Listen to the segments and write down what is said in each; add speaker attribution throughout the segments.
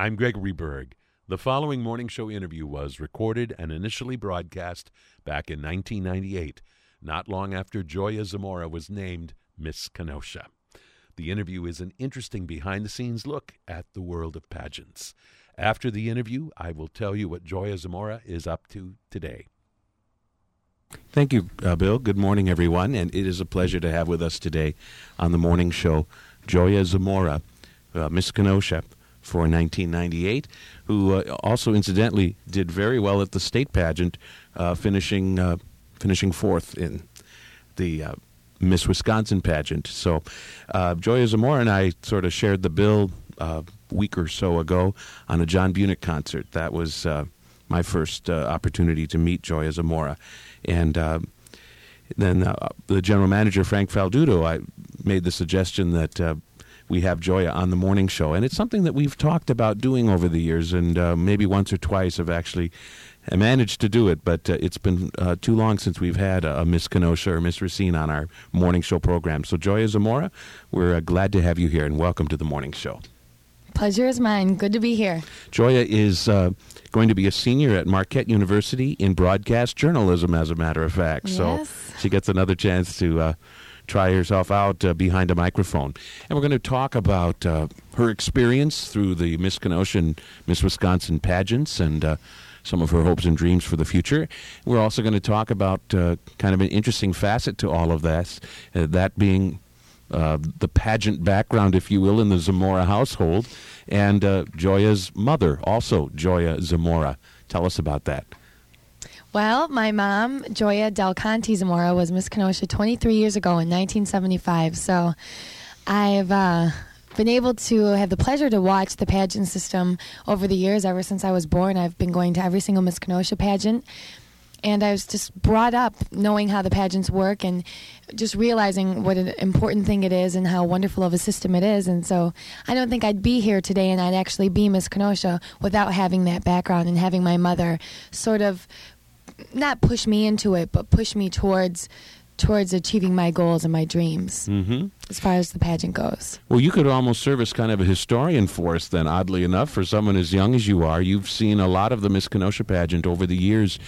Speaker 1: I'm Gregory Berg. The following morning show interview was recorded and initially broadcast back in 1998, not long after Joya Zamora was named Miss Kenosha. The interview is an interesting behind the scenes look at the world of pageants. After the interview, I will tell you what Joya Zamora is up to today.
Speaker 2: Thank you, uh, Bill. Good morning, everyone. And it is a pleasure to have with us today on the morning show Joya Zamora, uh, Miss Kenosha for 1998, who uh, also incidentally did very well at the state pageant, uh, finishing uh, finishing fourth in the uh, Miss Wisconsin pageant. So, Joya Zamora and I sort of shared the bill a week or so ago on a John Bunick concert. That was my first opportunity to meet Joya Zamora and uh, then uh, the general manager, Frank Falduto, I made the suggestion that uh, we have Joya on the morning show. And it's something that we've talked about doing over the years, and uh, maybe once or twice have actually managed to do it. But uh, it's been uh, too long since we've had a, a, Miss Kenosha or Miss Racine on our morning show program. So, Joya Zamora, we're glad to have you here, and welcome to the morning show.
Speaker 3: Pleasure is mine. Good to be here.
Speaker 2: Joya is going to be a senior at Marquette University in broadcast journalism, as a matter of fact.
Speaker 3: Yes.
Speaker 2: So she gets another chance to uh, try herself out uh, behind a microphone. And we're going to talk about uh, her experience through the Miss Kenosha and Miss Wisconsin pageants and uh, some of her hopes and dreams for the future. We're also going to talk about uh, kind of an interesting facet to all of this, uh, that being uh, the pageant background, if you will, in the Zamora household, and Joya's mother, also Joya Zamora. Tell us about that.
Speaker 3: Well, my mom, Joya Del Conte Zamora, was Miss Kenosha 23 years ago in 1975. So I've uh, been able to have the pleasure to watch the pageant system over the years. Ever since I was born, I've been going to every single Miss Kenosha pageant and I was just brought up knowing how the pageants work and just realizing what an important thing it is and how wonderful of a system it is. And so I don't think I'd be here today and I'd actually be Miss Kenosha without having that background and having my mother sort of not push me into it, but push me towards towards achieving my goals and my dreams
Speaker 2: mm-hmm.
Speaker 3: as far as the pageant goes.
Speaker 2: Well, you could almost serve as kind of a historian for us then, oddly enough, for someone as young as you are. You've seen a lot of the Miss Kenosha pageant over the years.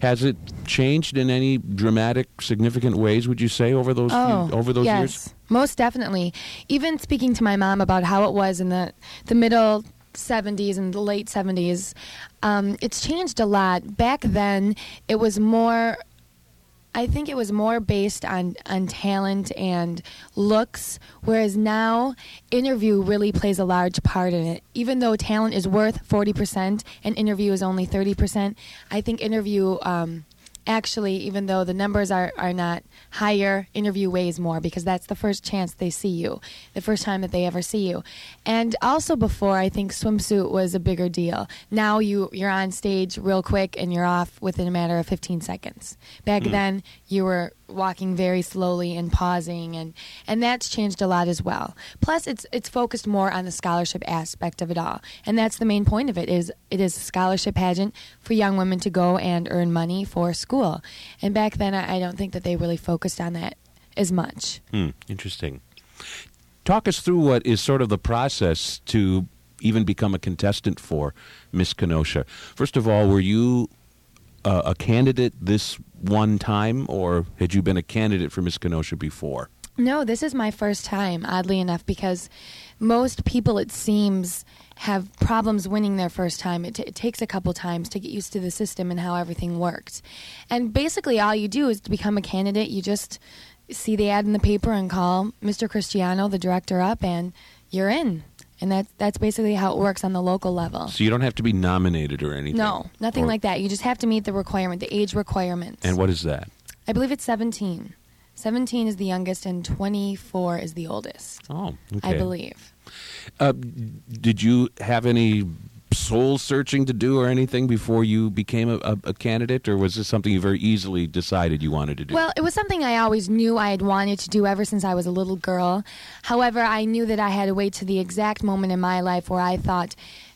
Speaker 2: Has it changed in any dramatic, significant ways, would you say, over those,
Speaker 3: oh,
Speaker 2: few, over those
Speaker 3: yes,
Speaker 2: years?
Speaker 3: Most definitely. Even speaking to my mom about how it was in the, the middle 70s and the late 70s, um, it's changed a lot. Back then, it was more I think it was more based on on talent and looks, whereas now interview really plays a large part in it. Even though talent is worth forty percent and interview is only thirty percent, I think interview um, actually, even though the numbers are, are not higher, interview weighs more because that's the first chance they see you, the first time that they ever see you. And also before, I think swimsuit was a bigger deal. Now you, you're on stage real quick and you're off within a matter of 15 seconds. Back mm. then, you were walking very slowly and pausing and and that's changed a lot as well. Plus it's it's focused more on the scholarship aspect of it all. And that's the main point of it is it is a scholarship pageant for young women to go and earn money for school. And back then i, I don't think that they really focused on that as much.
Speaker 2: Hmm, interesting. Talk us through what is sort of the process to even become a contestant for miss kenosha. First of all were you a candidate this one time, or had you been a candidate for Miss Kenosha before?
Speaker 3: No, this is my first time, oddly enough, because most people, it seems, have problems winning their first time. It, t- it, takes a couple times to get used to the system and how everything works. And basically, all you do is to become a candidate, you just see the ad in the paper and call Mr. Cristiano, the director, up, and you're in and that's that's basically how it works on the local level.
Speaker 2: So you don't have to be nominated or anything.
Speaker 3: No, nothing or, like that. You just have to meet the requirement, the age requirement.
Speaker 2: And what is that?
Speaker 3: I believe it's 17. 17 is the youngest and 24 is the oldest.
Speaker 2: Oh, okay.
Speaker 3: I believe.
Speaker 2: Uh, did you have any soul searching to do or anything before you became a, a, a, candidate, or was this something you very easily decided you wanted to do?
Speaker 3: Well, it was something I always knew I had wanted to do ever since I was a little girl. However, I knew that I had to wait to the exact moment in my life where I thought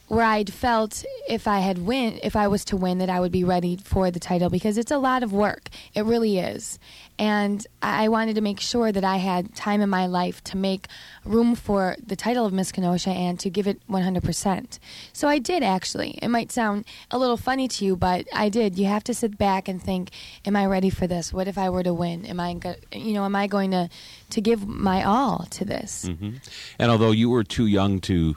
Speaker 3: where I'd felt if I had win, if I was to win, that I would be ready for the title because it's a lot of work. It really is, and I wanted to make sure that I had time in my life to make room for the title of Miss Kenosha and to give it 100%. So I did actually. It might sound a little funny to you, but I did. You have to sit back and think, am I ready for this? What if I were to win? Am I go- you know, am I going to to give my all to this?
Speaker 2: hmm And although you were too young to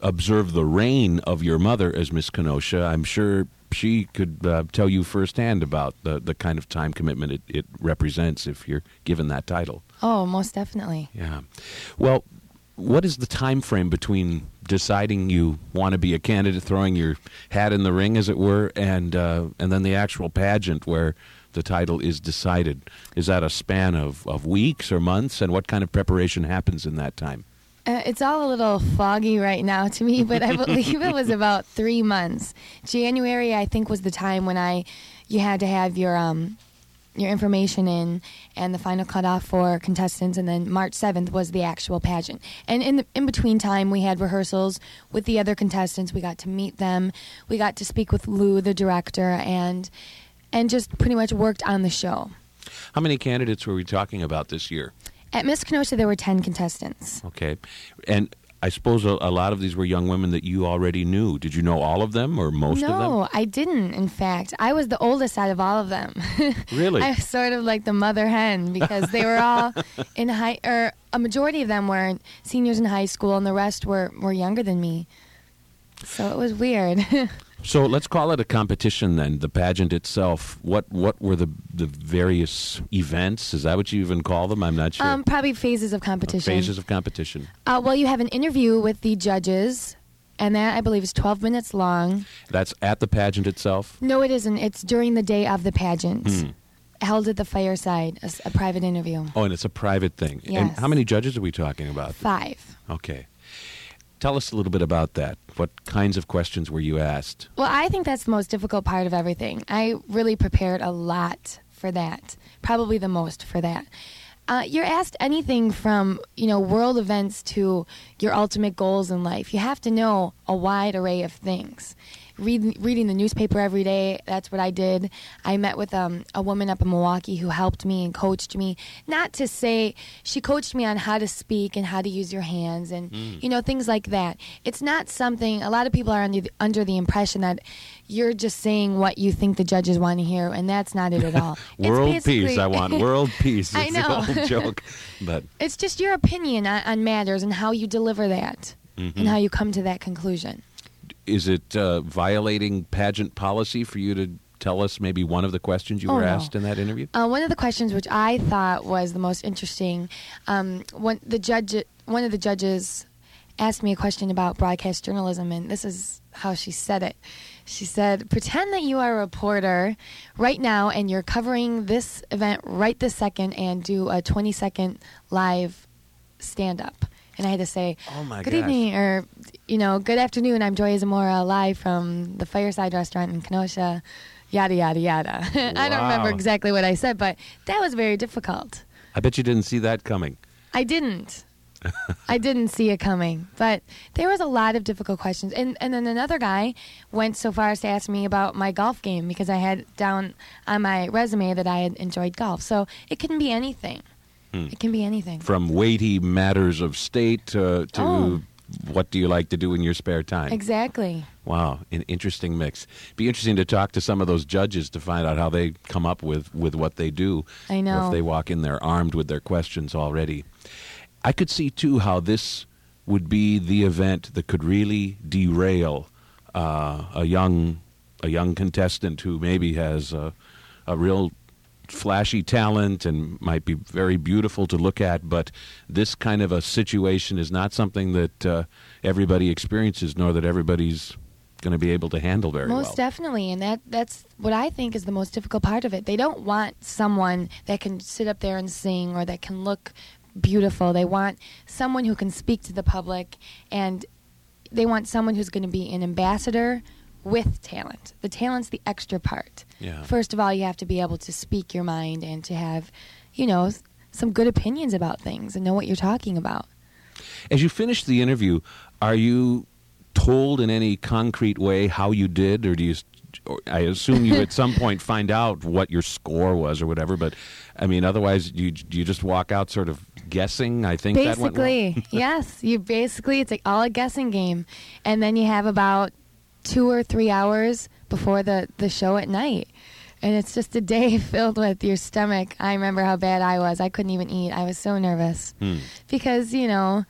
Speaker 2: observe the reign of your mother as Miss Kenosha, I'm sure she could uh, tell you firsthand about the, the kind of time commitment it, it represents if you're given that title.
Speaker 3: Oh, most definitely.
Speaker 2: Yeah. Well, what is the time frame between deciding you want to be a candidate, throwing your hat in the ring, as it were, and uh, and then the actual pageant where the title is decided? Is that a span of, of weeks or months, and what kind of preparation happens in that time?
Speaker 3: Uh, it's all a little foggy right now to me, but I believe it was about three months. January, I think, was the time when I you had to have your um your information in and the final cutoff for contestants, and then March seventh was the actual pageant. And in the in between time, we had rehearsals with the other contestants. We got to meet them. We got to speak with Lou, the director, and and just pretty much worked on the show.
Speaker 2: How many candidates were we talking about this year?
Speaker 3: At Miss Kenosha, there were ten contestants.
Speaker 2: Okay, and I suppose a, a lot of these were young women that you already knew. Did you know all of them or most of them?
Speaker 3: No, I didn't. In fact, I was the oldest out of all of them.
Speaker 2: Really?
Speaker 3: I was sort of like the mother hen because they were all in high, or a majority of them were seniors in high school, and the rest were were younger than me. So it was weird.
Speaker 2: So let's call it a competition then. The pageant itself. What what were the the various events? Is that what you even call them? I'm not sure.
Speaker 3: um, probably phases of competition.
Speaker 2: Phases of competition.
Speaker 3: Uh, well, you have an interview with the judges, and that I believe is 12 minutes long.
Speaker 2: That's at the pageant itself.
Speaker 3: No, it isn't. It's during the day of the pageant.
Speaker 2: Hmm.
Speaker 3: Held at the fireside, a private interview.
Speaker 2: Oh, and it's a private thing. And
Speaker 3: Yes.
Speaker 2: how many judges are we talking about?
Speaker 3: Five.
Speaker 2: Okay. Tell us a little bit about that. What kinds of questions were you asked?
Speaker 3: Well, I think that's the most difficult part of everything. I really prepared a lot for that, probably the most for that. Uh, you're asked anything from you know world events to your ultimate goals in life. You have to know a wide array of things. Read, reading the newspaper every day, that's what I did. I met with um, a woman up in Milwaukee who helped me and coached me. Not to say she coached me on how to speak and how to use your hands and you know things like that. It's not something a lot of people are under the, under the impression that you're just saying what you think the judges want to hear, and that's not it at all. It's
Speaker 2: world peace. I want world peace.
Speaker 3: I
Speaker 2: It's
Speaker 3: know.
Speaker 2: the old joke. But
Speaker 3: It's just your opinion on, on matters and how you deliver that
Speaker 2: Mm-hmm.
Speaker 3: and how you come to that conclusion.
Speaker 2: Is it uh, violating pageant policy for you to tell us maybe one of the questions you
Speaker 3: Oh,
Speaker 2: were
Speaker 3: no.
Speaker 2: asked in that interview?
Speaker 3: Uh, one of the questions which I thought was the most interesting, um, when the judge, one of the judges asked me a question about broadcast journalism, and this is how she said it. She said, "Pretend that you are a reporter right now, and you're covering this event right this second, and do a 20 second live stand up." And I had to say,
Speaker 2: Oh, my
Speaker 3: "Good
Speaker 2: gosh.
Speaker 3: evening," or you know, "Good afternoon." I'm Joya Zamora, live from the Fireside Restaurant in Kenosha. Yada yada yada. I don't remember exactly what I said, but that was very difficult.
Speaker 2: I bet you didn't see that coming.
Speaker 3: I didn't. I didn't see it coming, but there was a lot of difficult questions. And and then another guy went so far as to ask me about my golf game because I had down on my resume that I had enjoyed golf. So it couldn't be anything.
Speaker 2: Hmm.
Speaker 3: It can be anything.
Speaker 2: From weighty matters of state uh, to
Speaker 3: Oh.
Speaker 2: what do you like to do in your spare time?
Speaker 3: Exactly.
Speaker 2: Wow, an interesting mix. Be interesting to talk to some of those judges to find out how they come up with, with what they do.
Speaker 3: I
Speaker 2: Or
Speaker 3: know.
Speaker 2: if they walk in there armed with their questions already. I could see too how this would be the event that could really derail uh, a young a young contestant who maybe has a, a real flashy talent and might be very beautiful to look at, but this kind of a situation is not something that uh, everybody experiences, nor that everybody's going to be able to handle very well.
Speaker 3: Most
Speaker 2: well.
Speaker 3: definitely, and that that's what I think is the most difficult part of it. They don't want someone that can sit up there and sing or that can look beautiful. They want someone who can speak to the public and they want someone who's going to be an ambassador with talent. The talent's the extra part.
Speaker 2: Yeah.
Speaker 3: First of all, you have to be able to speak your mind and to have, you know, some good opinions about things and know what you're talking about.
Speaker 2: As you finish the interview, are you told in any concrete way how you did, or do you? Or I assume you at some point find out what your score was or whatever. But I mean, otherwise, you you just walk out sort of guessing. I think that went well.
Speaker 3: Basically, yes. You basically it's like all a guessing game, and then you have about two or three hours before the the show at night, and it's just a day filled with your stomach. I remember how bad I was. I couldn't even eat. I was so nervous
Speaker 2: Hmm.
Speaker 3: because you know.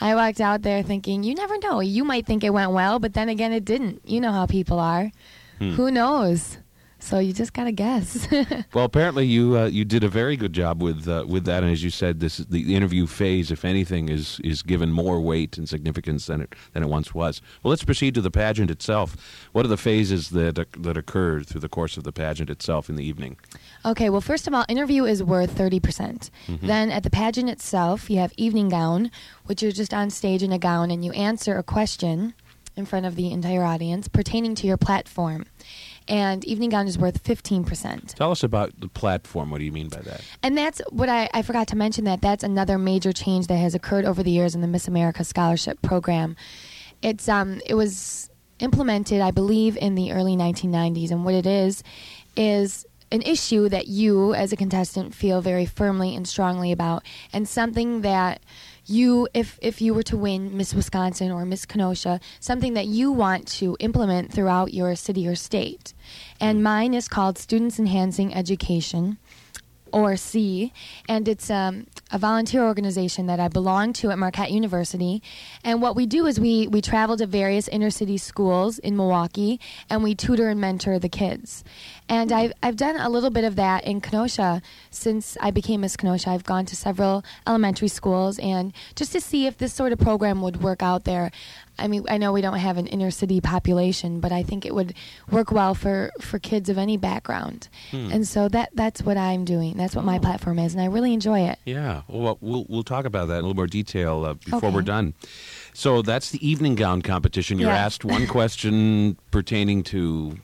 Speaker 3: I walked out there thinking, you never know. You might think it went well, but then again, it didn't. You know how people are.
Speaker 2: Hmm.
Speaker 3: Who knows? So you just gotta guess.
Speaker 2: Well, apparently you uh, you did a very good job with uh, with that, and as you said, this the interview phase, if anything, is is given more weight and significance than it than it once was. Well, let's proceed to the pageant itself. What are the phases that oc- that occurred through the course of the pageant itself in the evening?
Speaker 3: Okay, well, first of all, interview is worth 30%. percent Then at the pageant itself, you have evening gown, which you're just on stage in a gown and you answer a question in front of the entire audience pertaining to your platform. And evening gown is worth 15%.
Speaker 2: Tell us about the platform. What do you mean by that?
Speaker 3: And that's what I, I forgot to mention that that's another major change that has occurred over the years in the Miss America Scholarship Program. It's um it was implemented, I believe, in the early 1990s, and what it is is an issue that you as a contestant feel very firmly and strongly about, and something that you if if you were to win Miss Wisconsin or Miss Kenosha, something that you want to implement throughout your city or state. And hmm. mine is called Students Enhancing Education or SEE, and it's um, a volunteer organization that I belong to at Marquette University. And what we do is we we travel to various inner city schools in Milwaukee, and we tutor and mentor the kids. And I've I've done a little bit of that in Kenosha since I became Miss Kenosha. I've gone to several elementary schools, and just to see if this sort of program would work out there. I mean, I know we don't have an inner city population, but I think it would work well for, for kids of any background. And so that that's what I'm doing. That's what my platform is, and I really enjoy it.
Speaker 2: Yeah, well, we'll we'll talk about that in a little more detail uh, before
Speaker 3: Okay.
Speaker 2: we're done. So that's the evening gown competition. You're
Speaker 3: Yeah.
Speaker 2: asked one question pertaining to,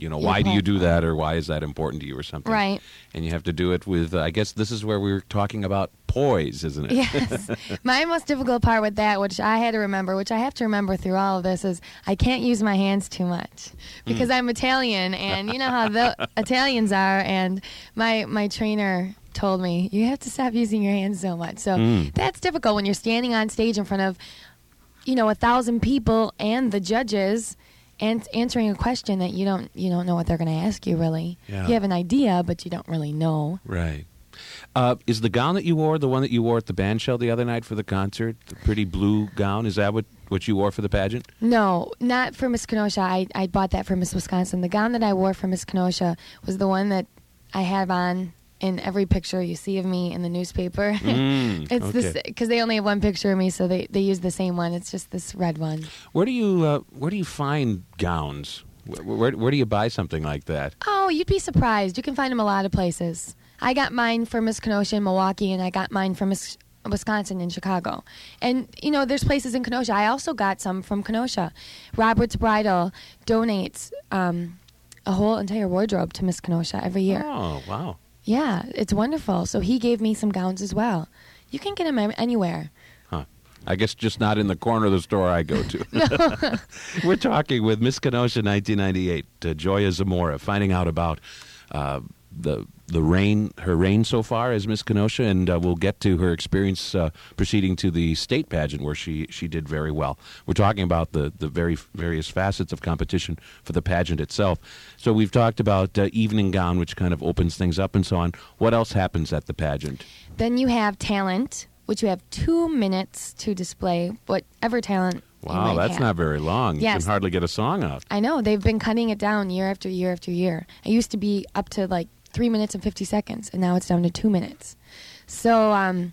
Speaker 2: you know, why do you do that, or why is that important to you, or something.
Speaker 3: Right.
Speaker 2: And you have to do it with. Uh, I guess this is where we were talking about poise, isn't it?
Speaker 3: Yes. my most difficult part with that, which I had to remember, which I have to remember through all of this, is I can't use my hands too much because I'm Italian, and you know how the Italians are. And my my trainer told me you have to stop using your hands so much. So
Speaker 2: Mm.
Speaker 3: that's difficult when you're standing on stage in front of, you know, a thousand people and the judges. And answering a question that you don't you don't know what they're going to ask you really.
Speaker 2: Yeah.
Speaker 3: You have an idea, but you don't really know.
Speaker 2: Right. Uh, is the gown that you wore the one that you wore at the band shell the other night for the concert? The pretty blue gown? Is that what, what you wore for the pageant?
Speaker 3: No, not for Miss Kenosha. I, I bought that for Miss Wisconsin. The gown that I wore for Miss Kenosha was the one that I have on in every picture you see of me in the newspaper.
Speaker 2: Mm,
Speaker 3: it's this
Speaker 2: okay.
Speaker 3: because they only have one picture of me, so they, they use the same one. It's just this red one.
Speaker 2: Where do you uh, where do you find gowns? Where, where, where do you buy something like that?
Speaker 3: Oh, you'd be surprised. You can find them a lot of places. I got mine for Miss Kenosha in Milwaukee, and I got mine from Miss Wisconsin in Chicago. And you know, there's places in Kenosha. I also got some from Kenosha. Robert's Bridal donates um, a whole entire wardrobe to Miss Kenosha every year.
Speaker 2: Oh wow!
Speaker 3: Yeah, it's wonderful. So he gave me some gowns as well. You can get them anywhere.
Speaker 2: Huh. I guess just not in the corner of the store I go to. We're talking with Miss Kenosha 1998, uh, Joya Zamora, finding out about uh, the the reign, her reign so far as Miss Kenosha, and uh, we'll get to her experience uh, proceeding to the state pageant where she, she did very well. We're talking about the, the very various facets of competition for the pageant itself. So we've talked about uh, evening gown, which kind of opens things up and so on. What else happens at the pageant?
Speaker 3: Then you have talent, which you have two minutes to display whatever talent.
Speaker 2: Wow, that's
Speaker 3: have.
Speaker 2: not very long. You
Speaker 3: Yes.
Speaker 2: can hardly get a song out.
Speaker 3: I know they've been cutting it down year after year after year. It used to be up to like three minutes and fifty seconds, and now it's down to two minutes. So, um,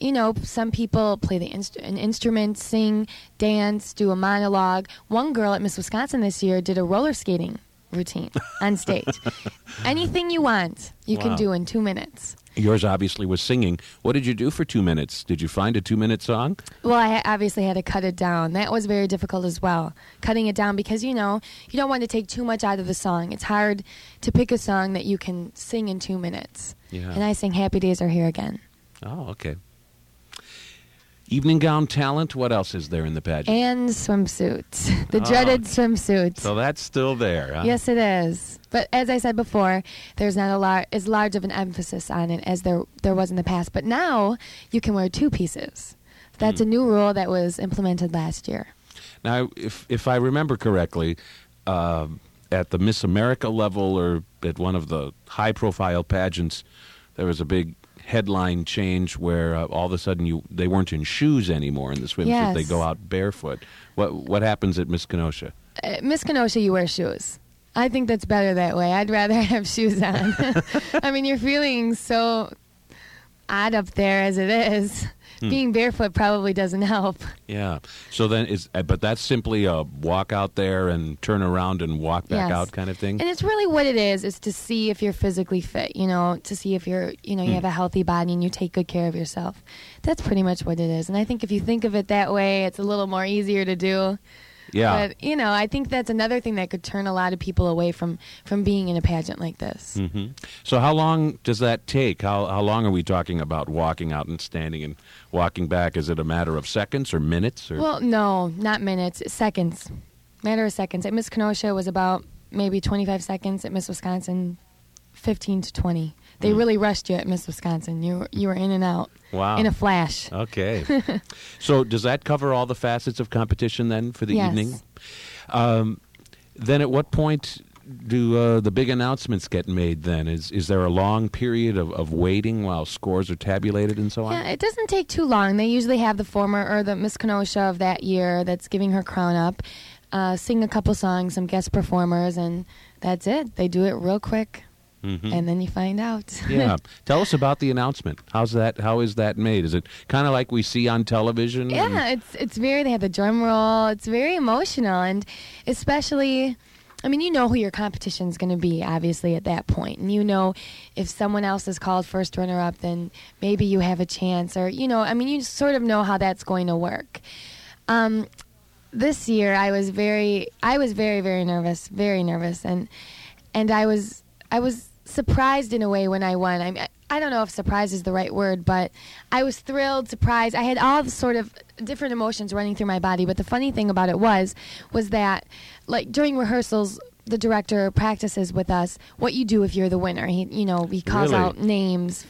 Speaker 3: you know, some people play the inst- an instrument, sing, dance, do a monologue. One girl at Miss Wisconsin this year did a roller skating routine on stage. Anything you want, you
Speaker 2: Wow.
Speaker 3: can do in two minutes.
Speaker 2: Yours obviously was singing. What did you do for two minutes? Did you find a two minute song?
Speaker 3: Well, I obviously had to cut it down. That was very difficult as well, cutting it down because you know you don't want to take too much out of the song. It's hard to pick a song that you can sing in two minutes.
Speaker 2: Yeah.
Speaker 3: And I sing "Happy Days Are Here Again."
Speaker 2: Oh, okay. Evening gown talent. What else is there in the pageant?
Speaker 3: And swimsuits. The
Speaker 2: Oh.
Speaker 3: dreaded swimsuits.
Speaker 2: so that's still there. Huh?
Speaker 3: Yes, it is. But as I said before, there's not a lar- as large of an emphasis on it as there there was in the past. But now you can wear two pieces. That's a new rule that was implemented last year.
Speaker 2: Now, if if I remember correctly, uh, at the Miss America level or at one of the high-profile pageants, there was a big headline change where uh, all of a sudden you they weren't in shoes anymore in the swimsuit.
Speaker 3: Yes.
Speaker 2: They go out barefoot. What what happens at Miss Kenosha?
Speaker 3: Uh, Miss Kenosha, you wear shoes. I think that's better that way. I'd rather have shoes on. I mean, you're feeling so odd up there as it is.
Speaker 2: Hmm.
Speaker 3: Being barefoot probably doesn't help.
Speaker 2: Yeah. So then is uh, but that's simply a walk out there and turn around and walk back
Speaker 3: Yes.
Speaker 2: out kind of thing.
Speaker 3: And it's really what it is, is to see if you're physically fit, you know, to see if you're, you know, you
Speaker 2: Hmm.
Speaker 3: have a healthy body and you take good care of yourself. That's pretty much what it is. And I think if you think of it that way, it's a little more easier to do.
Speaker 2: Yeah.
Speaker 3: But, you know, I think that's another thing that could turn a lot of people away from, from being in a pageant like this.
Speaker 2: hmm So how long does that take? How how long are we talking about walking out and standing and walking back? Is it a matter of seconds or minutes or
Speaker 3: Well, no, not minutes, seconds. Matter of seconds. At Miss Kenosha it was about maybe 25 seconds. At Miss Wisconsin, 15 to 20. They
Speaker 2: Hmm.
Speaker 3: really rushed you at Miss Wisconsin. You were, you were in and out
Speaker 2: Wow.
Speaker 3: in a flash.
Speaker 2: Okay. so does that cover all the facets of competition then for the
Speaker 3: Yes.
Speaker 2: evening? Um, then at what point do uh, the big announcements get made then? Is is there a long period of, of waiting while scores are tabulated and so on?
Speaker 3: Yeah, it doesn't take too long. They usually have the former or the Miss Kenosha of that year that's giving her crown up, uh, sing a couple songs, some guest performers, and that's it. They do it real quick,
Speaker 2: Mhm.
Speaker 3: and then you find out.
Speaker 2: yeah. Tell us about the announcement. How's that? How is that made? Is it kind of like we see on television?
Speaker 3: Yeah, it's it's very. They have the drum roll. It's very emotional, and especially, I mean, you know who your competition is going to be, obviously at that point, and you know if someone else is called first runner up, then maybe you have a chance, or you know, I mean, you sort of know how that's going to work. Um, this year, I was very, I was very, very nervous, very nervous, and and I was I was surprised in a way when I won. I mean, I, don't know if surprise is the right word, but I was thrilled, surprised. I had all the sort of different emotions running through my body. But the funny thing about it was, was that like during rehearsals, the director practices with us what you do if you're the winner. He, you know, he calls
Speaker 2: Really?
Speaker 3: out names,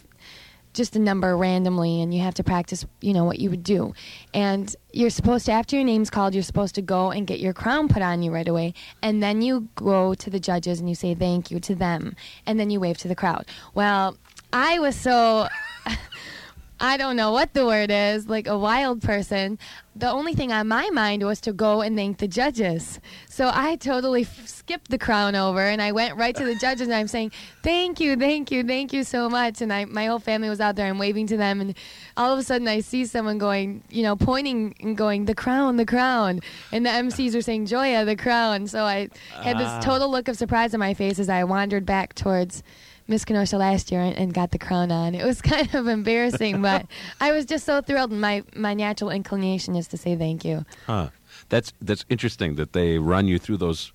Speaker 3: just a number randomly, and you have to practice, you know, what you would do. And you're supposed to, after your name's called, you're supposed to go and get your crown put on you right away. And then you go to the judges and you say thank you to them. And then you wave to the crowd. Well, I was so. I don't know what the word is, like a wild person. The only thing on my mind was to go and thank the judges. So I totally f- skipped the crown over and I went right to the judges and I'm saying, "Thank you, thank you, thank you so much." And I my whole family was out there and waving to them and all of a sudden I see someone going, you know, pointing and going, "The crown, the crown." And the MCs are saying, "Joya, the crown." So I had
Speaker 2: Ah.
Speaker 3: this total look of surprise on my face as I wandered back towards Miss Kenosha last year and, and got the crown on. It was kind of embarrassing, but I was just so thrilled. And my, my natural inclination is to say thank you.
Speaker 2: Huh. That's that's interesting that they run you through those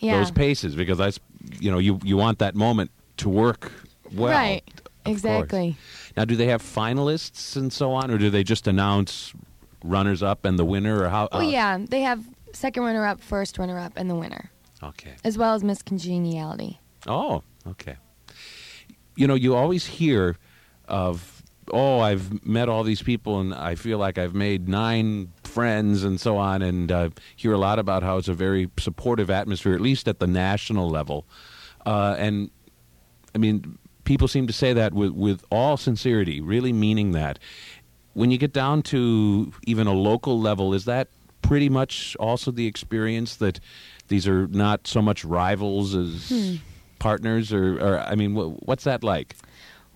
Speaker 3: Yeah.
Speaker 2: those paces because that's you know you you want that moment to work well.
Speaker 3: right.
Speaker 2: of course.
Speaker 3: Exactly.
Speaker 2: Now, do they have finalists and so on, or do they just announce runners up and the winner, or how?
Speaker 3: Oh,
Speaker 2: uh,
Speaker 3: yeah. They have second runner up, first runner up, and the winner,
Speaker 2: Okay.
Speaker 3: as well as Miss Congeniality.
Speaker 2: Oh, okay. You know, you always hear of, oh, I've met all these people and I feel like I've made nine friends and so on, and uh, hear a lot about how it's a very supportive atmosphere, at least at the national level. Uh, and, I mean, people seem to say that with, with all sincerity, really meaning that. When you get down to even a local level, is that pretty much also the experience that these are not so much rivals as partners, or, or I mean, wh- what's that like?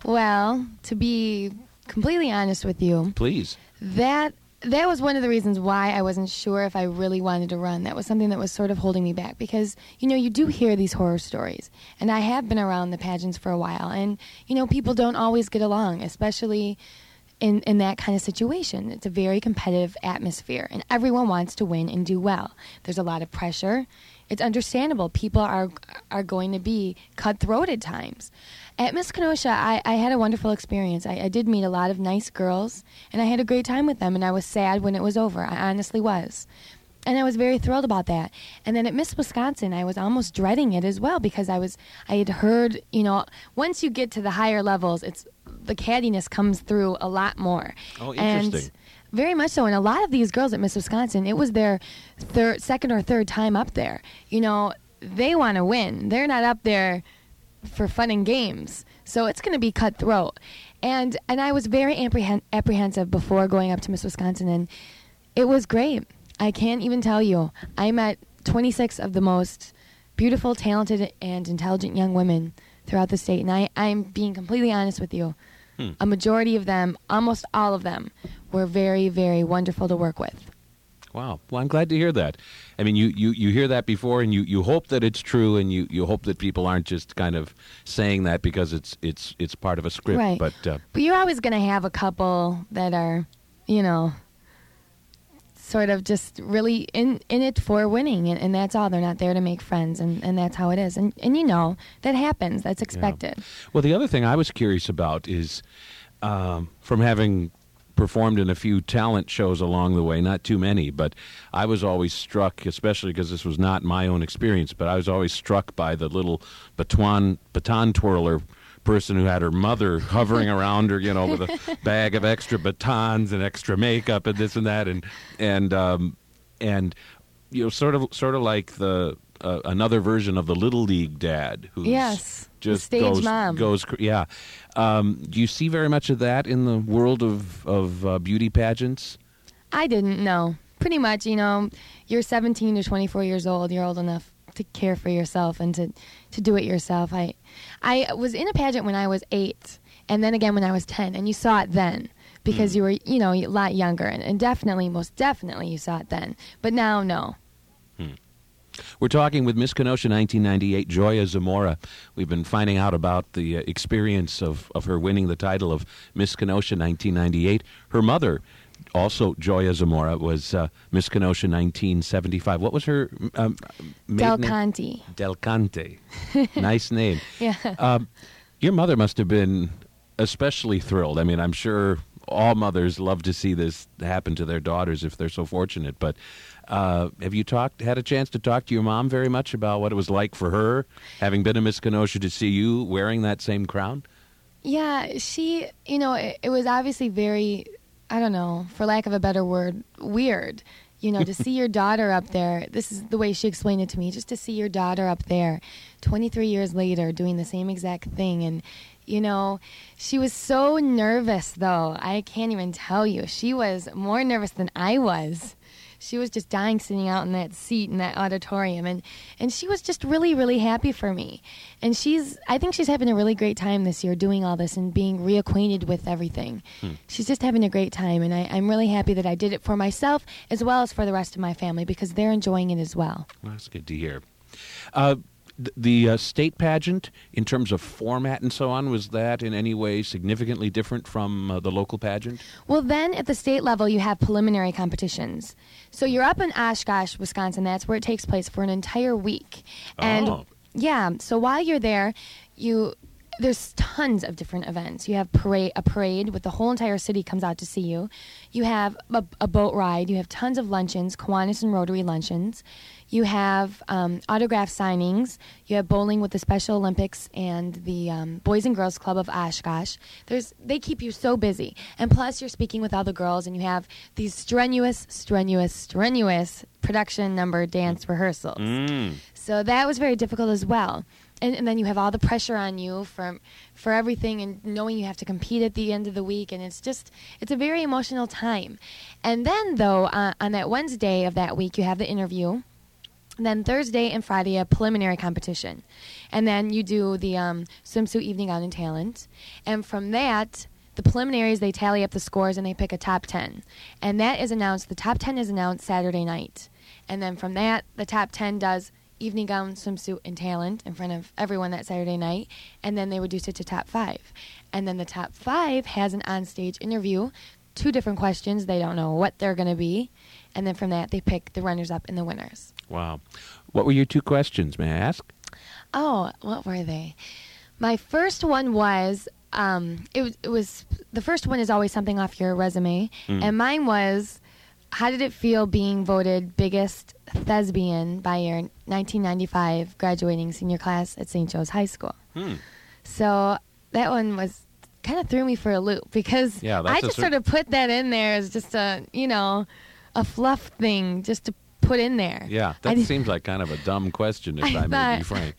Speaker 3: Well, to be completely honest with you,
Speaker 2: Please.
Speaker 3: that that was one of the reasons why I wasn't sure if I really wanted to run. That was something that was sort of holding me back because you know you do hear these horror stories, and I have been around the pageants for a while, and you know people don't always get along, especially in, in that kind of situation. It's a very competitive atmosphere, and everyone wants to win and do well. There's a lot of pressure. It's understandable. People are are going to be cutthroat at times. At Miss Kenosha, I, I had a wonderful experience. I, I did meet a lot of nice girls, and I had a great time with them. And I was sad when it was over. I honestly was and I was very thrilled about that. And then at Miss Wisconsin, I was almost dreading it as well because I was I had heard, you know, once you get to the higher levels, it's the cattiness comes through a lot more.
Speaker 2: Oh, interesting.
Speaker 3: And very much so. And a lot of these girls at Miss Wisconsin, it was their third, second or third time up there. You know, they want to win. They're not up there for fun and games. So it's going to be cutthroat. And and I was very apprehen- apprehensive before going up to Miss Wisconsin, and it was great I can't even tell you. I met 26 of the most beautiful, talented, and intelligent young women throughout the state. And I, I'm being completely honest with you. Hmm. A majority of them, almost all of them, were very, very wonderful to work with.
Speaker 2: Wow. Well, I'm glad to hear that. I mean, you, you, you hear that before, and you, you hope that it's true, and you, you hope that people aren't just kind of saying that because it's it's it's part of a script.
Speaker 3: Right.
Speaker 2: But uh,
Speaker 3: but you're always going to have a couple that are, you know, sort of just really in in it for winning and, and, that's all. They're not there to make friends and, and that's how it is. And and you know that happens. That's expected. Yeah.
Speaker 2: well the other thing i was curious about is um, from having performed in a few talent shows along the way not too many but i was always struck especially because this was not my own experience but i was always struck by the little baton baton twirler person who had her mother hovering around her, you know, with a bag of extra batons and extra makeup and this and that, and and um, and you know, sort of sort of like the uh, another version of the little league dad who
Speaker 3: yes
Speaker 2: just
Speaker 3: stage
Speaker 2: goes
Speaker 3: mom.
Speaker 2: goes yeah. Um, do you see very much of that in the world of of uh, beauty pageants?
Speaker 3: I didn't know. Pretty much, you know, you're 17 to 24 years old. You're old enough to care for yourself and to, to do it yourself. I I was in a pageant when I was eight, and then again when I was ten, and you saw it then because mm. you were you know a lot younger, and, and, definitely, most definitely, you saw it then. But now, no.
Speaker 2: Hmm. We're talking with Miss Kenosha 1998, Joya Zamora. We've been finding out about the uh, experience of, of her winning the title of Miss Kenosha 1998. Her mother, also Joya Zamora was uh, Miss Kenosha 1975. What was her um,
Speaker 3: Del Conte.
Speaker 2: Del Conte. nice name.
Speaker 3: Yeah.
Speaker 2: Um, your mother must have been especially thrilled. I mean, I'm sure all mothers love to see this happen to their daughters if they're so fortunate. But uh, have you talked, had a chance to talk to your mom very much about what it was like for her, having been a Miss Kenosha, to see you wearing that same crown?
Speaker 3: Yeah, she, you know, it, it was obviously very I don't know, for lack of a better word, weird. You know, to see your daughter up there, this is the way she explained it to me, just to see your daughter up there 23 years later doing the same exact thing. And, you know, she was so nervous, though. I can't even tell you. She was more nervous than I was she was just dying sitting out in that seat in that auditorium and and she was just really really happy for me. And she's i think she's having a really great time this year doing all this and being reacquainted with everything. Hmm. she's just having a great time and I, i'm really happy that i did it for myself as well as for the rest of my family because they're enjoying it as well,
Speaker 2: well that's good to hear. Uh, the uh, state pageant, in terms of format and so on, was that in any way significantly different from uh, the local pageant?
Speaker 3: Well, then at the state level, you have preliminary competitions. So you're up in Oshkosh, Wisconsin. That's where it takes place for an entire week. And
Speaker 2: oh.
Speaker 3: yeah, so while you're there, you there's tons of different events. You have parade, a parade with the whole entire city comes out to see you. You have a, a boat ride. You have tons of luncheons, Kiwanis and Rotary luncheons. You have um, autograph signings. You have bowling with the Special Olympics and the um, Boys and Girls Club of Oshkosh. There's they keep you so busy, and plus you're speaking with all the girls, and you have these strenuous, strenuous, strenuous production number dance rehearsals.
Speaker 2: Mm.
Speaker 3: So that was very difficult as well and, and then you have all the pressure on you for for everything and knowing you have to compete at the end of the week and it's just it's a very emotional time and then though uh, on that wednesday of that week you have the interview and then thursday and friday a preliminary competition. And then you do the um, swimsuit evening out in talent. And from that the preliminaries they tally up the scores and they pick a top 10 and that is announced the top 10 is announced saturday night. And then from that the top 10 does evening gown, swimsuit, and talent in front of everyone that Saturday night, and then they reduce it to top five. And then the top five has an on-stage interview, two different questions. They don't know what they're going to be, and then from that they pick the runners-up and the winners.
Speaker 2: Wow. What were your two questions, may I ask?
Speaker 3: Oh, what were they? My first one was um, it was it was the first one is always something off your resume,
Speaker 2: Mm.
Speaker 3: and mine was how did it feel being voted biggest thespian by your 1995 graduating senior class at St. Joe's High School?
Speaker 2: Hmm.
Speaker 3: So that one was kind of threw me for a loop because
Speaker 2: Yeah,
Speaker 3: I just sort of put that in there as just a you know a fluff thing just to put in there.
Speaker 2: Yeah, that
Speaker 3: did-
Speaker 2: seems like kind of a dumb question, if I,
Speaker 3: I
Speaker 2: may be frank.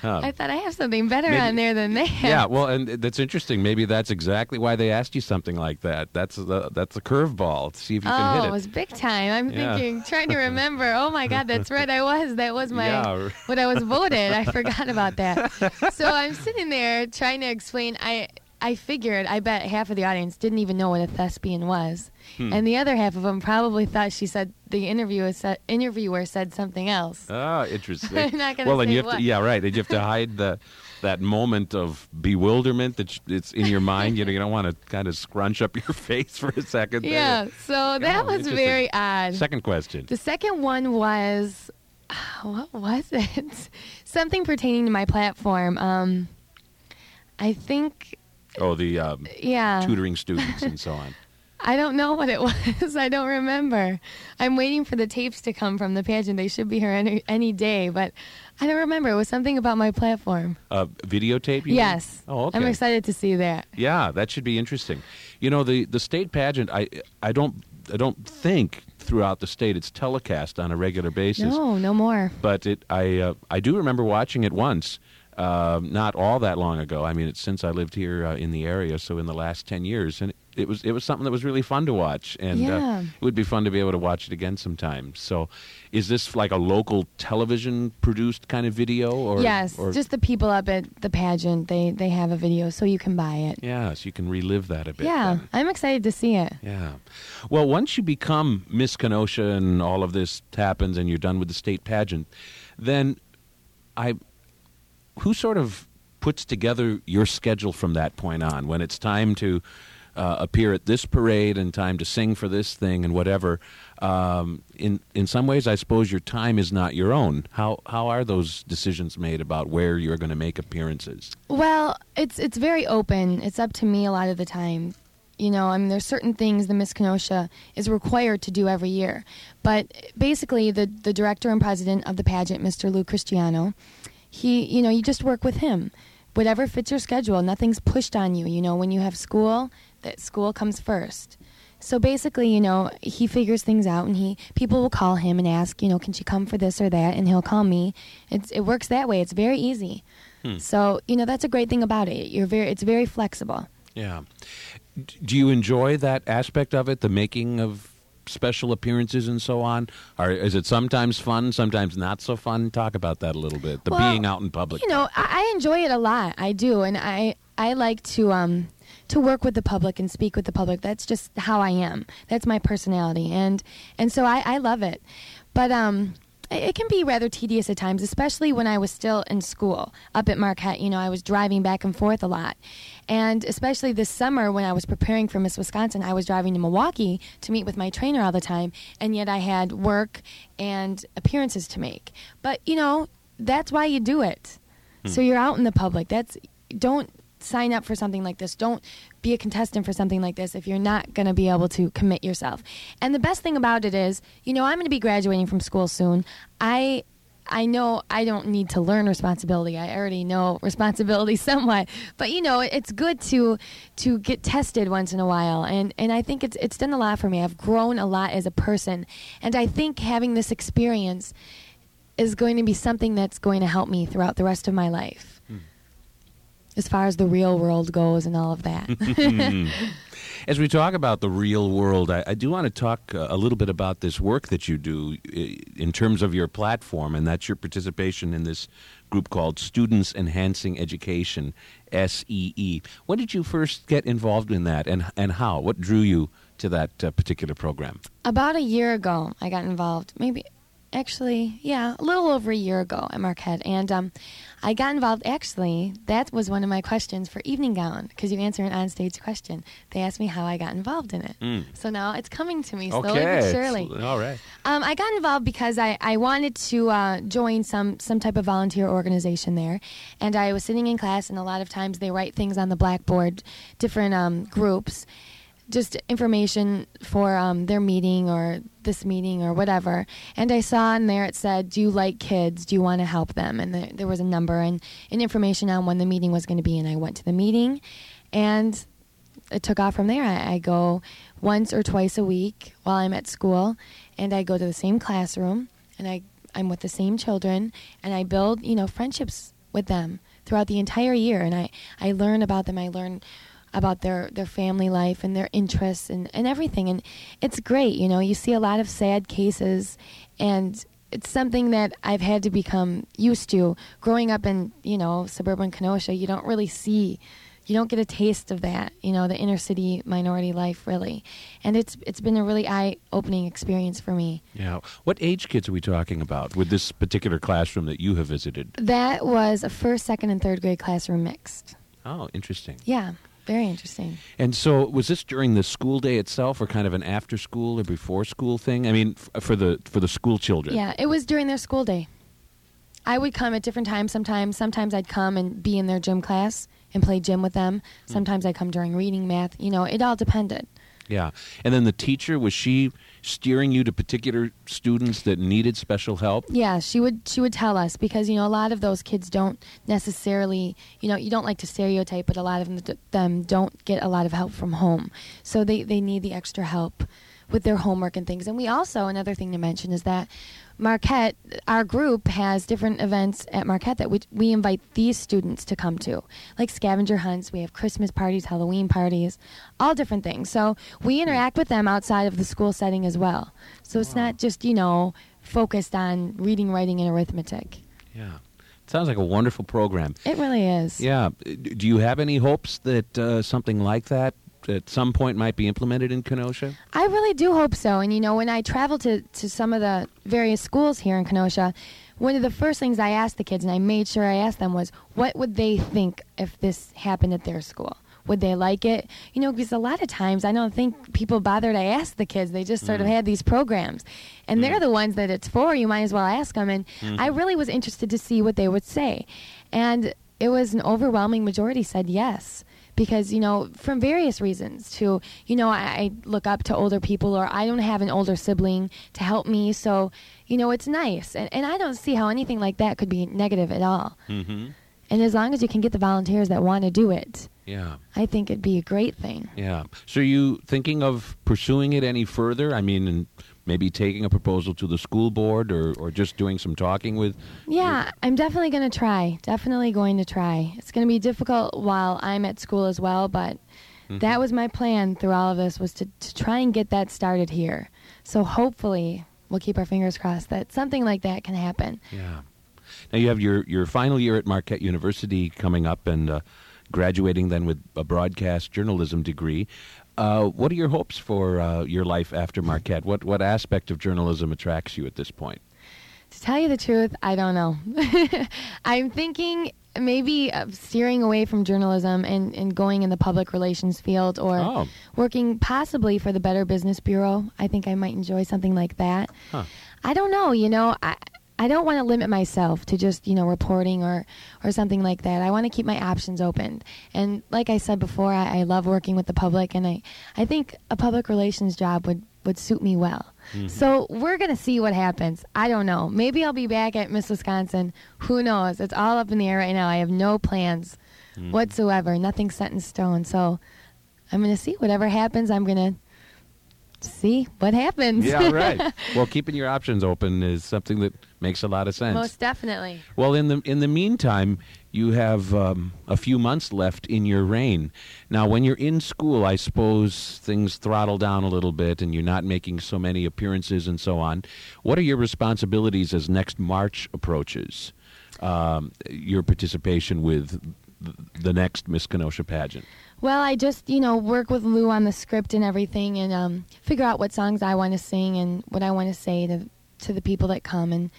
Speaker 2: Huh.
Speaker 3: I um, thought I have something better
Speaker 2: Maybe-
Speaker 3: on there than that.
Speaker 2: yeah, well, and that's interesting. Maybe that's exactly why they asked you something like that. That's the that's a curveball. See if you
Speaker 3: oh,
Speaker 2: can hit oh,
Speaker 3: it Oh,
Speaker 2: it.
Speaker 3: was big time. I'm
Speaker 2: Yeah.
Speaker 3: thinking, trying to remember. Oh my God, that's right. I was. That was my
Speaker 2: Yeah.
Speaker 3: what I was voted. I forgot about that. So I'm sitting there trying to explain. I I figured. I bet half of the audience didn't even know what a thespian was,
Speaker 2: Hmm.
Speaker 3: and the other half of them probably thought she said the interviewer said interviewer said something else.
Speaker 2: Ah, interesting.
Speaker 3: I'm not gonna
Speaker 2: well, and you have
Speaker 3: what.
Speaker 2: to, yeah, right. And you have to hide the that moment of bewilderment that it's in your mind. You know, you don't want to kind of scrunch up your face for a second. there.
Speaker 3: Yeah. So that
Speaker 2: Oh,
Speaker 3: was very odd.
Speaker 2: Second question.
Speaker 3: The second one was, what was it? Something pertaining to my platform. Um, I think,
Speaker 2: Oh, the um,
Speaker 3: yeah.
Speaker 2: tutoring students and so on.
Speaker 3: I don't know what it was. I don't remember. I'm waiting for the tapes to come from the pageant. They should be here any, any day, but I don't remember. It was something about my platform.
Speaker 2: Uh, videotape. You mean?
Speaker 3: yes.
Speaker 2: Oh, okay.
Speaker 3: I'm excited to see that.
Speaker 2: Yeah, that should be interesting. You know, the the state pageant. I I don't I don't think throughout the state it's telecast on a regular basis.
Speaker 3: No, no more.
Speaker 2: but it I uh, I do remember watching it once, uh, not all that long ago. I mean, it's since I lived here uh, in the area, so in the last ten years, and it was it was something that was really fun to watch, and
Speaker 3: Yeah.
Speaker 2: uh, it would be fun to be able to watch it again sometime. So, is this like a local television produced kind of video, or
Speaker 3: yes,
Speaker 2: or,
Speaker 3: just the people up at the pageant. They they have a video, so you can buy it.
Speaker 2: yeah, so you can relive that a bit.
Speaker 3: Yeah,
Speaker 2: then.
Speaker 3: I'm excited to see it.
Speaker 2: Yeah. Well, once you become Miss Kenosha and all of this happens and you're done with the state pageant, then I who sort of puts together your schedule from that point on when it's time to uh, appear at this parade and time to sing for this thing and whatever um, in in some ways I suppose your time is not your own how how are those decisions made about where you're going to make appearances
Speaker 3: Well, it's it's very open. It's up to me a lot of the time. You know, I mean, there's certain things the Miss Kenosha is required to do every year. But basically, the the director and president of the pageant, Mr. Lou Cristiano, he, you know, you just work with him. Whatever fits your schedule. Nothing's pushed on you. You know, when you have school, that school comes first. So basically, you know, he figures things out, and he people will call him and ask, you know, can she come for this or that, and he'll call me. It's it works that way. It's very easy. Hmm. So you know that's a great thing about it. You're very it's very flexible.
Speaker 2: Yeah. Do you enjoy that aspect of it, the making of special appearances and so on? Or is it sometimes fun, sometimes not so fun? Talk about that a little bit. The
Speaker 3: Well,
Speaker 2: being out in public.
Speaker 3: You know, I, I enjoy it a lot. I do, and I I like to um to work with the public and speak with the public. That's just how I am. That's my personality, and and so I, I love it. But um. It can be rather tedious at times, especially when I was still in school up at Marquette. You know, I was driving back and forth a lot. And especially this summer when I was preparing for Miss Wisconsin, I was driving to Milwaukee to meet with my trainer all the time. And yet I had work and appearances to make. But, you know, that's why you do it. Hmm. So you're out in the public. That's don't sign up for something like this. Don't be a contestant for something like this if you're not going to be able to commit yourself. And the best thing about it is, you know, I'm going to be graduating from school soon. I I know I don't need to learn responsibility. I already know responsibility somewhat, but you know, it's good to to get tested once in a while. And and I think it's it's done a lot for me. I've grown a lot as a person, and I think having this experience is going to be something that's going to help me throughout the rest of my life. As far as the real world goes and all of that.
Speaker 2: As we talk about the real world, I, I do want to talk uh, a little bit about this work that you do in terms of your platform, and that's your participation in this group called Students Enhancing Education, SEE. When did you first get involved in that, and, and how? What drew you to that uh, particular program?
Speaker 3: About a year ago, I got involved. Maybe actually, yeah, a little over a year ago at Marquette, and um, I got involved. Actually, that was one of my questions for Evening Gown because you answer an on-stage question. They asked me how I got involved in it,
Speaker 2: Mm.
Speaker 3: so now it's coming to me slowly
Speaker 2: Okay.
Speaker 3: but surely.
Speaker 2: All right.
Speaker 3: Um, I got involved because I, I wanted to uh, join some, some type of volunteer organization there. And I was sitting in class, and a lot of times they write things on the blackboard, different um, groups, just information for um, their meeting or this meeting or whatever. And I saw in there it said, Do you like kids? Do you want to help them? And there, there was a number and, and information on when the meeting was going to be. And I went to the meeting, and it took off from there. I, I go once or twice a week while I'm at school, and I go to the same classroom, and I I'm with the same children, and I build you know friendships with them throughout the entire year, and I I learn about them. I learn about their their family life and their interests and and everything, and it's great. You know, you see a lot of sad cases, and it's something that I've had to become used to. Growing up in you know suburban Kenosha, you don't really see you don't get a taste of that, you know, the inner city minority life really. And it's it's been a really eye-opening experience for me.
Speaker 2: Yeah. What age kids are we talking about with this particular classroom that you have visited?
Speaker 3: That was a first, second and third grade classroom mixed.
Speaker 2: Oh, interesting.
Speaker 3: Yeah, very interesting.
Speaker 2: And so, was this during the school day itself, or kind of an after school or before school thing? I mean, f- for the for the school children.
Speaker 3: Yeah, it was during their school day. I would come at different times sometimes. Sometimes I'd come and be in their gym class and play gym with them. Hmm. Sometimes I'd come during reading math. You know, it all depended.
Speaker 2: Yeah. And then the teacher was she steering you to particular students that needed special help?
Speaker 3: Yeah, she would she would tell us because you know a lot of those kids don't necessarily you know you don't like to stereotype, but a lot of them, them don't get a lot of help from home, so they they need the extra help with their homework and things. And we also another thing to mention is that Marquette, our group has different events at Marquette that we, we invite these students to come to, like scavenger hunts. We have Christmas parties, Halloween parties, all different things. So we interact with them outside of the school setting as well. So it's not just you know focused on reading, writing, and arithmetic.
Speaker 2: Yeah. Sounds like a wonderful program.
Speaker 3: It really is.
Speaker 2: Yeah. Do you have any hopes that uh, something like that at some point might be implemented in Kenosha?
Speaker 3: I really do hope so. And you know, when I travel to, to some of the various schools here in Kenosha, one of the first things I asked the kids, and I made sure I asked them, was what would they think if this happened at their school? Would they like it? You know, because a lot of times I don't think people bother to ask the kids. They just sort of mm. had these programs. And they're mm. the ones that it's for. You might as well ask them. And I mm-hmm. really was interested to see what they would say. And it was an overwhelming majority said yes because you know from various reasons to you know I, I look up to older people or i don't have an older sibling to help me so you know it's nice and, and i don't see how anything like that could be negative at all
Speaker 2: Mm-hmm.
Speaker 3: and as long as you can get the volunteers that want to do it
Speaker 2: Yeah.
Speaker 3: i think it'd be a great thing
Speaker 2: Yeah. So, are you thinking of pursuing it any further? I mean, maybe taking a proposal to the school board, or, or just doing some talking with?
Speaker 3: yeah i'm definitely going to try definitely going to try it's going to be difficult while i'm at school as well but that was my plan through all of this was to, to try and get that started here so hopefully we'll keep our fingers crossed that something like that can happen
Speaker 2: Yeah. Now you have your your final year at Marquette University coming up, and uh, graduating then with a broadcast journalism degree. Uh, what are your hopes for uh, your life after Marquette? What what aspect of journalism attracts you at this point?
Speaker 3: To tell you the truth, I don't know. I'm thinking maybe of steering away from journalism and, and going in the public relations field or
Speaker 2: Oh.
Speaker 3: working possibly for the Better Business Bureau. I think I might enjoy something like that.
Speaker 2: Huh.
Speaker 3: I don't know, you know, I I don't want to limit myself to just, you know, reporting or, or something like that. I want to keep my options open. And like I said before, I, I love working with the public and I, I think a public relations job would, would suit me well. Mm-hmm. So we're going to see what happens. I don't know. Maybe I'll be back at Miss Wisconsin. Who knows? It's all up in the air right now. I have no plans mm-hmm. whatsoever. Nothing set in stone. So I'm going to see whatever happens. I'm going to see what happens.
Speaker 2: Yeah, right. well, keeping your options open is something that makes a lot of sense.
Speaker 3: Most definitely.
Speaker 2: Well, in the in the meantime, you have um, a few months left in your reign. Now, when you're in school, I suppose things throttle down a little bit, and you're not making so many appearances and so on. What are your responsibilities as next March approaches? Um, your participation with the next Miss Kenosha pageant.
Speaker 3: Well, I just, you know, work with Lou on the script and everything and um, figure out what songs I want to sing and what I want to say to to the people that come, and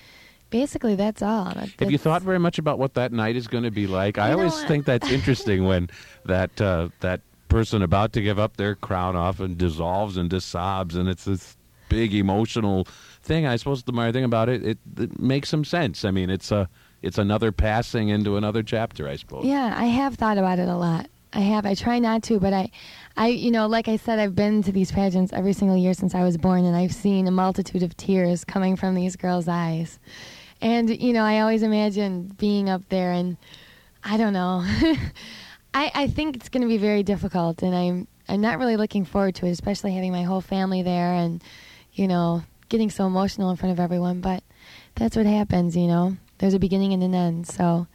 Speaker 3: basically that's all. That-
Speaker 2: Have you thought very much about what that night is going to be like? I
Speaker 3: know
Speaker 2: always think that's interesting when that uh, that person about to give up their crown often dissolves into sobs, and it's this big emotional thing. I suppose the more I think about it, it, it makes some sense. I mean, it's a it's another passing into another chapter, I suppose.
Speaker 3: Yeah, I have thought about it a lot. I have. I try not to, but I, I, you know, like I said, I've been to these pageants every single year since I was born, and I've seen a multitude of tears coming from these girls' eyes. And you know, I always imagine being up there, and I don't know. I I think it's going to be very difficult, and I'm I'm not really looking forward to it, especially having my whole family there, and you know, getting so emotional in front of everyone. But that's what happens, you know. There's a beginning and an end, so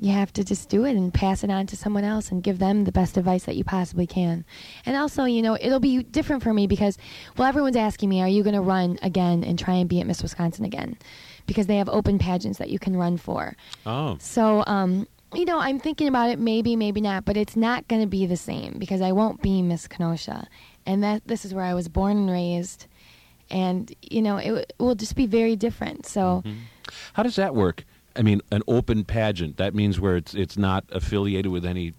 Speaker 3: you have to just do it and pass it on to someone else and give them the best advice that you possibly can. And also, you know, it'll be different for me because, well, everyone's asking me, are you going to run again and try and be at Miss Wisconsin again? Because they have open pageants that you can run for.
Speaker 2: Oh,
Speaker 3: So, um, you know, I'm thinking about it, maybe, maybe not, but it's not going to be the same because I won't be Miss Kenosha. And that this is where I was born and raised. And, you know, it, w- it will just be very different. So,
Speaker 2: how does that work? I mean, an open pageant. That means where it's it's not affiliated with any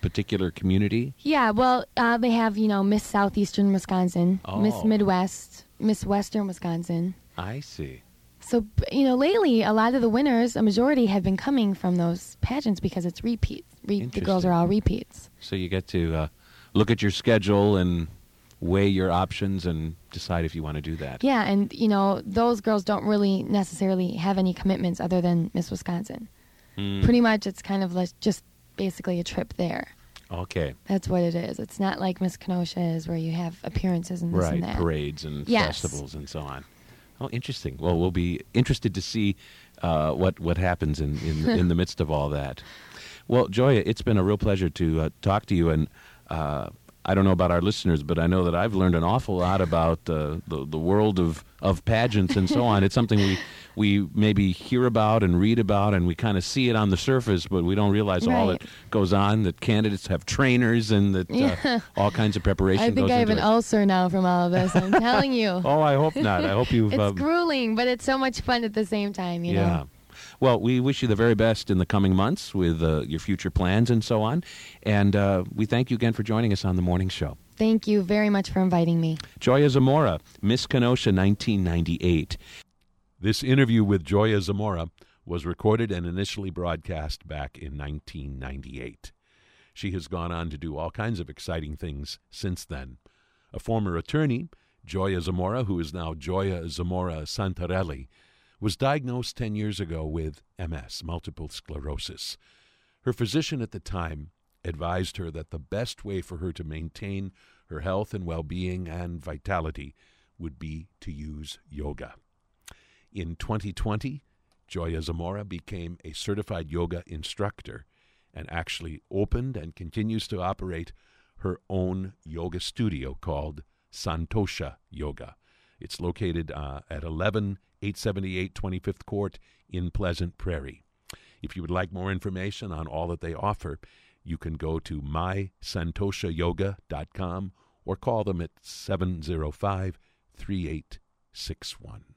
Speaker 2: particular community.
Speaker 3: Yeah, well, uh, they have you know Miss Southeastern Wisconsin, Miss
Speaker 2: Oh.
Speaker 3: Midwest, Miss Western Wisconsin.
Speaker 2: I see.
Speaker 3: So you know, lately a lot of the winners, a majority, have been coming from those pageants because it's repeats. Re- the girls are all repeats.
Speaker 2: So you get to uh, look at your schedule and weigh your options and decide if you want to do that.
Speaker 3: Yeah, and you know those girls don't really necessarily have any commitments other than Miss Wisconsin.
Speaker 2: Mm.
Speaker 3: Pretty much, it's kind of like just basically a trip there.
Speaker 2: Okay.
Speaker 3: That's what it is. It's not like Miss Kenosha is where you have appearances and this
Speaker 2: right.
Speaker 3: and that.
Speaker 2: Parades and
Speaker 3: Yes.
Speaker 2: festivals and so on. Oh, interesting. Well, we'll be interested to see uh, what what happens in in, in the midst of all that. Well, Joya, it's been a real pleasure to uh, talk to you, and uh, I don't know about our listeners, but I know that I've learned an awful lot about uh, the the world of, of pageants and so on. It's something we we maybe hear about and read about, and we kind of see it on the surface, but we don't realize all that goes on. That candidates have trainers, and that uh, all kinds of preparation
Speaker 3: I think I have an
Speaker 2: it.
Speaker 3: ulcer now from all of this. I'm telling you.
Speaker 2: Oh, I hope not. I hope you've.
Speaker 3: It's
Speaker 2: um,
Speaker 3: grueling, but it's so much fun at the same time, you
Speaker 2: yeah.
Speaker 3: know.
Speaker 2: Well, we wish you the very best in the coming months with uh, your future plans and so on. And uh, we thank you again for joining us on the morning show.
Speaker 3: Thank you very much for inviting me.
Speaker 2: Joya Zamora, Miss Kenosha 1998.
Speaker 1: This interview with Joya Zamora was recorded and initially broadcast back in 1998. She has gone on to do all kinds of exciting things since then. A former attorney, Joya Zamora, who is now Joya Zamora Santarelli, was diagnosed 10 years ago with MS, multiple sclerosis. Her physician at the time advised her that the best way for her to maintain her health and well being and vitality would be to use yoga. In 2020, Joya Zamora became a certified yoga instructor and actually opened and continues to operate her own yoga studio called Santosha Yoga. It's located uh, at 11878 25th Court in Pleasant Prairie. If you would like more information on all that they offer, you can go to mysantoshayoga.com or call them at 705 3861.